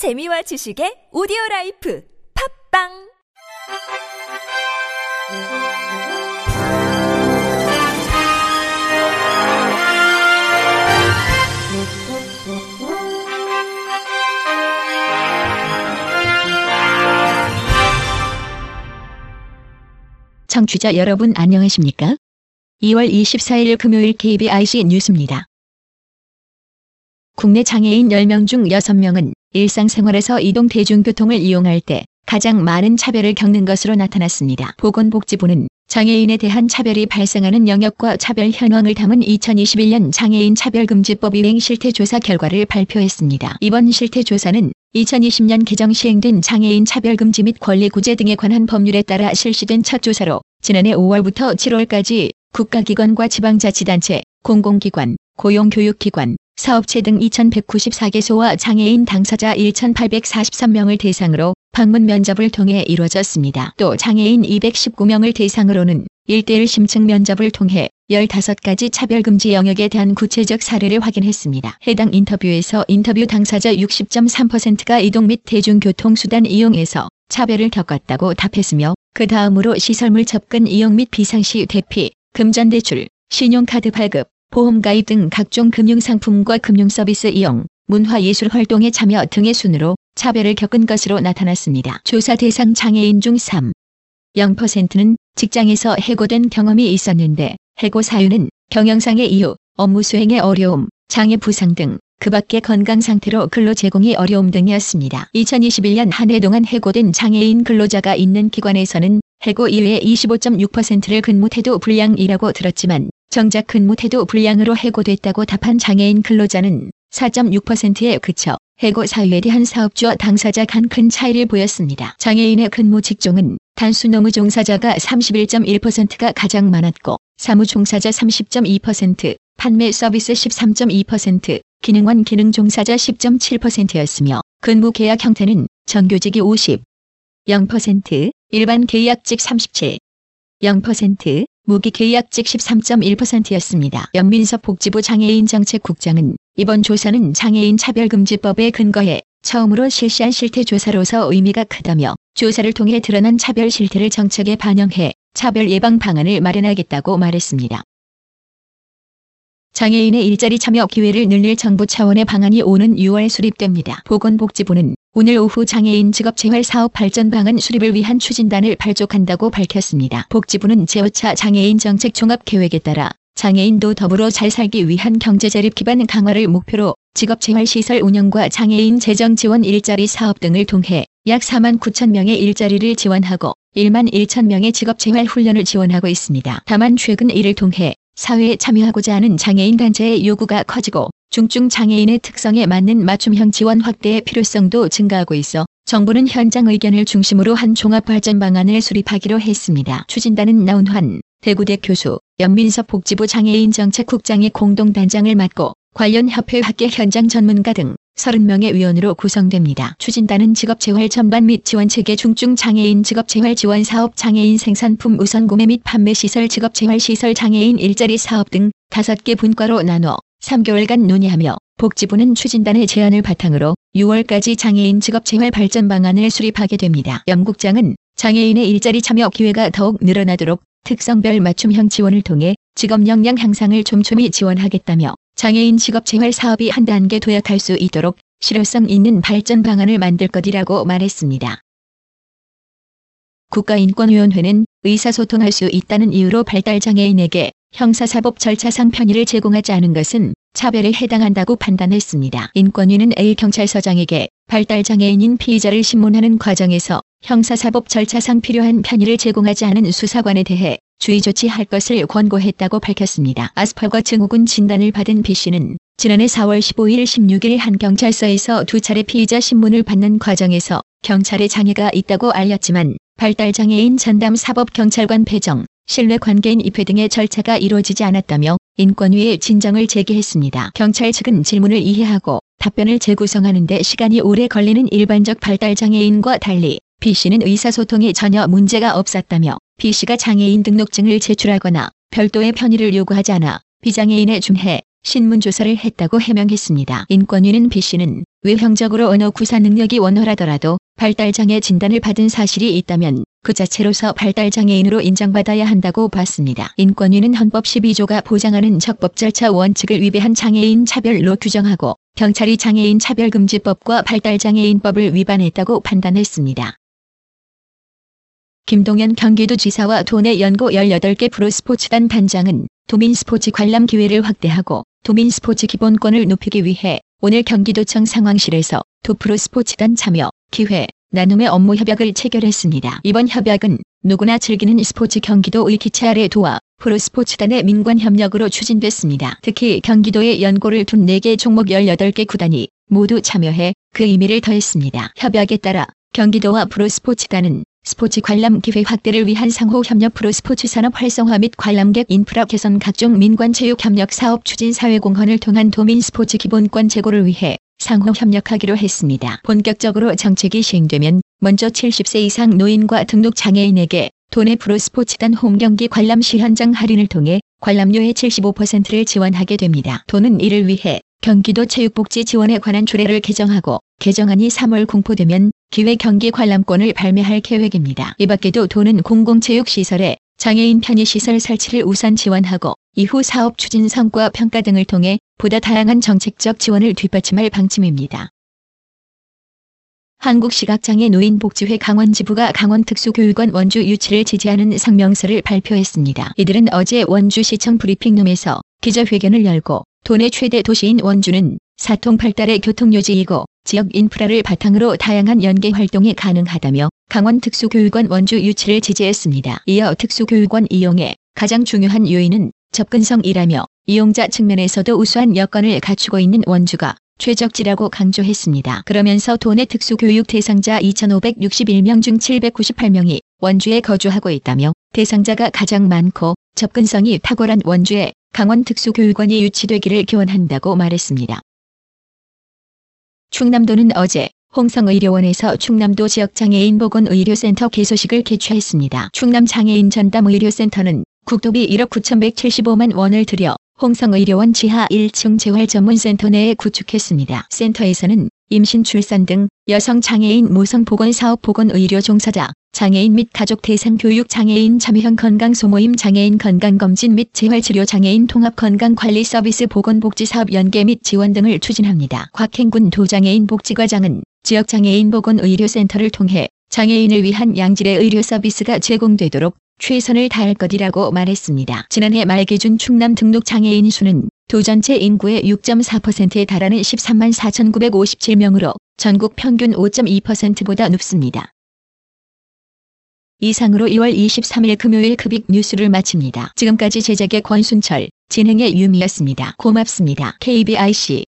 재미와 지식의 오디오 라이프 팝빵 청취자 여러분 안녕하십니까? 2월 24일 금요일 KBIC 뉴스입니다. 국내 장애인 10명 중 6명은 일상생활에서 이동 대중교통을 이용할 때 가장 많은 차별을 겪는 것으로 나타났습니다. 보건복지부는 장애인에 대한 차별이 발생하는 영역과 차별 현황을 담은 2021년 장애인 차별금지법 이행 실태조사 결과를 발표했습니다. 이번 실태조사는 2020년 개정 시행된 장애인 차별금지 및 권리구제 등에 관한 법률에 따라 실시된 첫 조사로 지난해 5월부터 7월까지 국가기관과 지방자치단체, 공공기관, 고용교육기관, 사업체 등 2194개소와 장애인 당사자 1843명을 대상으로 방문 면접을 통해 이루어졌습니다. 또 장애인 219명을 대상으로는 1대1 심층 면접을 통해 15가지 차별금지 영역에 대한 구체적 사례를 확인했습니다. 해당 인터뷰에서 인터뷰 당사자 60.3%가 이동 및 대중교통수단 이용에서 차별을 겪었다고 답했으며 그 다음으로 시설물 접근 이용 및 비상시 대피, 금전 대출, 신용카드 발급, 보험 가입 등 각종 금융상품과 금융서비스 이용, 문화예술 활동에 참여 등의 순으로 차별을 겪은 것으로 나타났습니다. 조사 대상 장애인 중 3. 0%는 직장에서 해고된 경험이 있었는데 해고 사유는 경영상의 이유, 업무 수행의 어려움, 장애 부상 등 그 밖의 건강 상태로 근로 제공이 어려움 등이었습니다. 2021년 한 해 동안 해고된 장애인 근로자가 있는 기관에서는 해고 이외의 25.6%를 근무태도 불량이라고 들었지만 정작 근무태도 불량으로 해고됐다고 답한 장애인 근로자는 4.6%에 그쳐 해고 사유에 대한 사업주와 당사자 간 큰 차이를 보였습니다. 장애인의 근무 직종은 단수 노무 종사자가 31.1%가 가장 많았고 사무 종사자 30.2%, 판매 서비스 13.2%, 기능원 기능 종사자 10.7%였으며 근무 계약 형태는 정규직이 50, 0%, 일반 계약직 37, 0%, 무기 계약직 13.1%였습니다. 연민섭 복지부 장애인 정책국장은 이번 조사는 장애인 차별금지법에 근거해 처음으로 실시한 실태 조사로서 의미가 크다며 조사를 통해 드러난 차별 실태를 정책에 반영해 차별 예방 방안을 마련하겠다고 말했습니다. 장애인의 일자리 참여 기회를 늘릴 정부 차원의 방안이 오는 6월 수립됩니다. 보건복지부는 오늘 오후 장애인 직업재활 사업 발전 방안 수립을 위한 추진단을 발족한다고 밝혔습니다. 복지부는 제5차 장애인 정책 종합 계획에 따라 장애인도 더불어 잘 살기 위한 경제자립 기반 강화를 목표로 직업재활시설 운영과 장애인 재정 지원 일자리 사업 등을 통해 약 4만 9천 명의 일자리를 지원하고 1만 1천 명의 직업재활 훈련을 지원하고 있습니다. 다만 최근 이를 통해 사회에 참여하고자 하는 장애인 단체의 요구가 커지고 중증 장애인의 특성에 맞는 맞춤형 지원 확대의 필요성도 증가하고 있어 정부는 현장 의견을 중심으로 한 종합발전 방안을 수립하기로 했습니다. 추진단은 나운환 대구대 교수, 연민섭 복지부 장애인 정책국장이 공동단장을 맡고 관련 협회 학계 현장 전문가 등 30명의 위원으로 구성됩니다. 추진단은 직업재활 전반 및 지원체계 중증 장애인 직업재활 지원 사업 장애인 생산품 우선 구매 및 판매 시설 직업재활 시설 장애인 일자리 사업 등 5개 분과로 나눠 3개월간 논의하며 복지부는 추진단의 제안을 바탕으로 6월까지 장애인 직업재활 발전 방안을 수립하게 됩니다. 염국장은 장애인의 일자리 참여 기회가 더욱 늘어나도록 특성별 맞춤형 지원을 통해 직업 역량 향상을 촘촘히 지원하겠다며 장애인 직업재활 사업이 한 단계 도약할 수 있도록 실효성 있는 발전 방안을 만들 것이라고 말했습니다. 국가인권위원회는 의사소통할 수 있다는 이유로 발달장애인에게 형사사법 절차상 편의를 제공하지 않은 것은 차별에 해당한다고 판단했습니다. 인권위는 A경찰서장에게 발달장애인인 피의자를 신문하는 과정에서 형사사법 절차상 필요한 편의를 제공하지 않은 수사관에 대해 주의 조치할 것을 권고했다고 밝혔습니다. 아스팔과 증후군 진단을 받은 B씨는 지난해 4월 15일 16일 한 경찰서에서 두 차례 피의자 신문을 받는 과정에서 경찰에 장애가 있다고 알렸지만 발달장애인 전담 사법경찰관 배정, 신뢰 관계인 입회 등의 절차가 이루어지지 않았다며 인권위에 진정을 제기했습니다. 경찰 측은 질문을 이해하고 답변을 재구성하는 데 시간이 오래 걸리는 일반적 발달 장애인과 달리 B씨는 의사소통에 전혀 문제가 없었다며 B씨가 장애인 등록증을 제출하거나 별도의 편의를 요구하지 않아 비장애인에 중해 신문조사를 했다고 해명했습니다. 인권위는 B씨는 외형적으로 언어 구사 능력이 원활하더라도 발달장애 진단을 받은 사실이 있다면 그 자체로서 발달장애인으로 인정받아야 한다고 봤습니다. 인권위는 헌법 12조가 보장하는 적법 절차 원칙을 위배한 장애인 차별로 규정하고 경찰이 장애인 차별금지법과 발달장애인법을 위반했다고 판단했습니다. 김동연 경기도지사와 도내 연고 18개 프로스포츠단 단장은 도민스포츠 관람 기회를 확대하고 도민스포츠 기본권을 높이기 위해 오늘 경기도청 상황실에서 도프로 스포츠단 참여, 기회, 나눔의 업무 협약을 체결했습니다. 이번 협약은 누구나 즐기는 스포츠 경기도 의 기체 아래 도와 프로스포츠단의 민관 협력으로 추진됐습니다. 특히 경기도의 연고를 둔 4개 종목 18개 구단이 모두 참여해 그 의미를 더했습니다. 협약에 따라 경기도와 프로스포츠단은 스포츠 관람 기회 확대를 위한 상호 협력 프로 스포츠 산업 활성화 및 관람객 인프라 개선 각종 민관 체육 협력 사업 추진 사회 공헌을 통한 도민 스포츠 기본권 제고를 위해 상호 협력하기로 했습니다. 본격적으로 정책이 시행되면 먼저 70세 이상 노인과 등록 장애인에게 도내 프로 스포츠단 홈 경기 관람 시 현장 할인을 통해 관람료의 75%를 지원하게 됩니다. 도는 이를 위해 경기도 체육복지 지원에 관한 조례를 개정하고 개정안이 3월 공포되면 기회 경기 관람권을 발매할 계획입니다. 이 밖에도 도는 공공체육시설에 장애인 편의시설 설치를 우선 지원하고 이후 사업 추진 성과 평가 등을 통해 보다 다양한 정책적 지원을 뒷받침할 방침입니다. 한국시각장애 노인복지회 강원지부가 강원특수교육원 원주 유치를 지지하는 성명서를 발표했습니다. 이들은 어제 원주시청 브리핑룸에서 기자회견을 열고 도내 최대 도시인 원주는 사통팔달의 교통요지이고 지역 인프라를 바탕으로 다양한 연계 활동이 가능하다며 강원 특수교육원 원주 유치를 지지했습니다. 이어 특수교육원 이용에 가장 중요한 요인은 접근성이라며 이용자 측면에서도 우수한 여건을 갖추고 있는 원주가 최적지라고 강조했습니다. 그러면서 도내 특수교육 대상자 2,561명 중 798명이 원주에 거주하고 있다며 대상자가 가장 많고 접근성이 탁월한 원주에 강원 특수교육원이 유치되기를 기원한다고 말했습니다. 충남도는 어제 홍성의료원에서 충남도 지역장애인 보건의료센터 개소식을 개최했습니다. 충남장애인 전담의료센터는 국도비 1억 9,175만 원을 들여 홍성의료원 지하 1층 재활전문센터 내에 구축했습니다. 센터에서는 임신 출산 등 여성 장애인 모성 보건사업 보건의료 종사자, 장애인 및 가족 대상 교육 장애인 참여형 건강 소모임 장애인 건강검진 및 재활치료 장애인 통합 건강관리 서비스 보건복지 사업 연계 및 지원 등을 추진합니다. 곽행군 도장애인 복지과장은 지역장애인 보건의료센터를 통해 장애인을 위한 양질의 의료 서비스가 제공되도록 최선을 다할 것이라고 말했습니다. 지난해 말 기준 충남 등록 장애인 수는 도 전체 인구의 6.4%에 달하는 13만 4,957명으로 전국 평균 5.2%보다 높습니다. 이상으로 2월 23일 금요일 급익 뉴스를 마칩니다. 지금까지 제작의 권순철, 진행의 유미였습니다. 고맙습니다. KBIC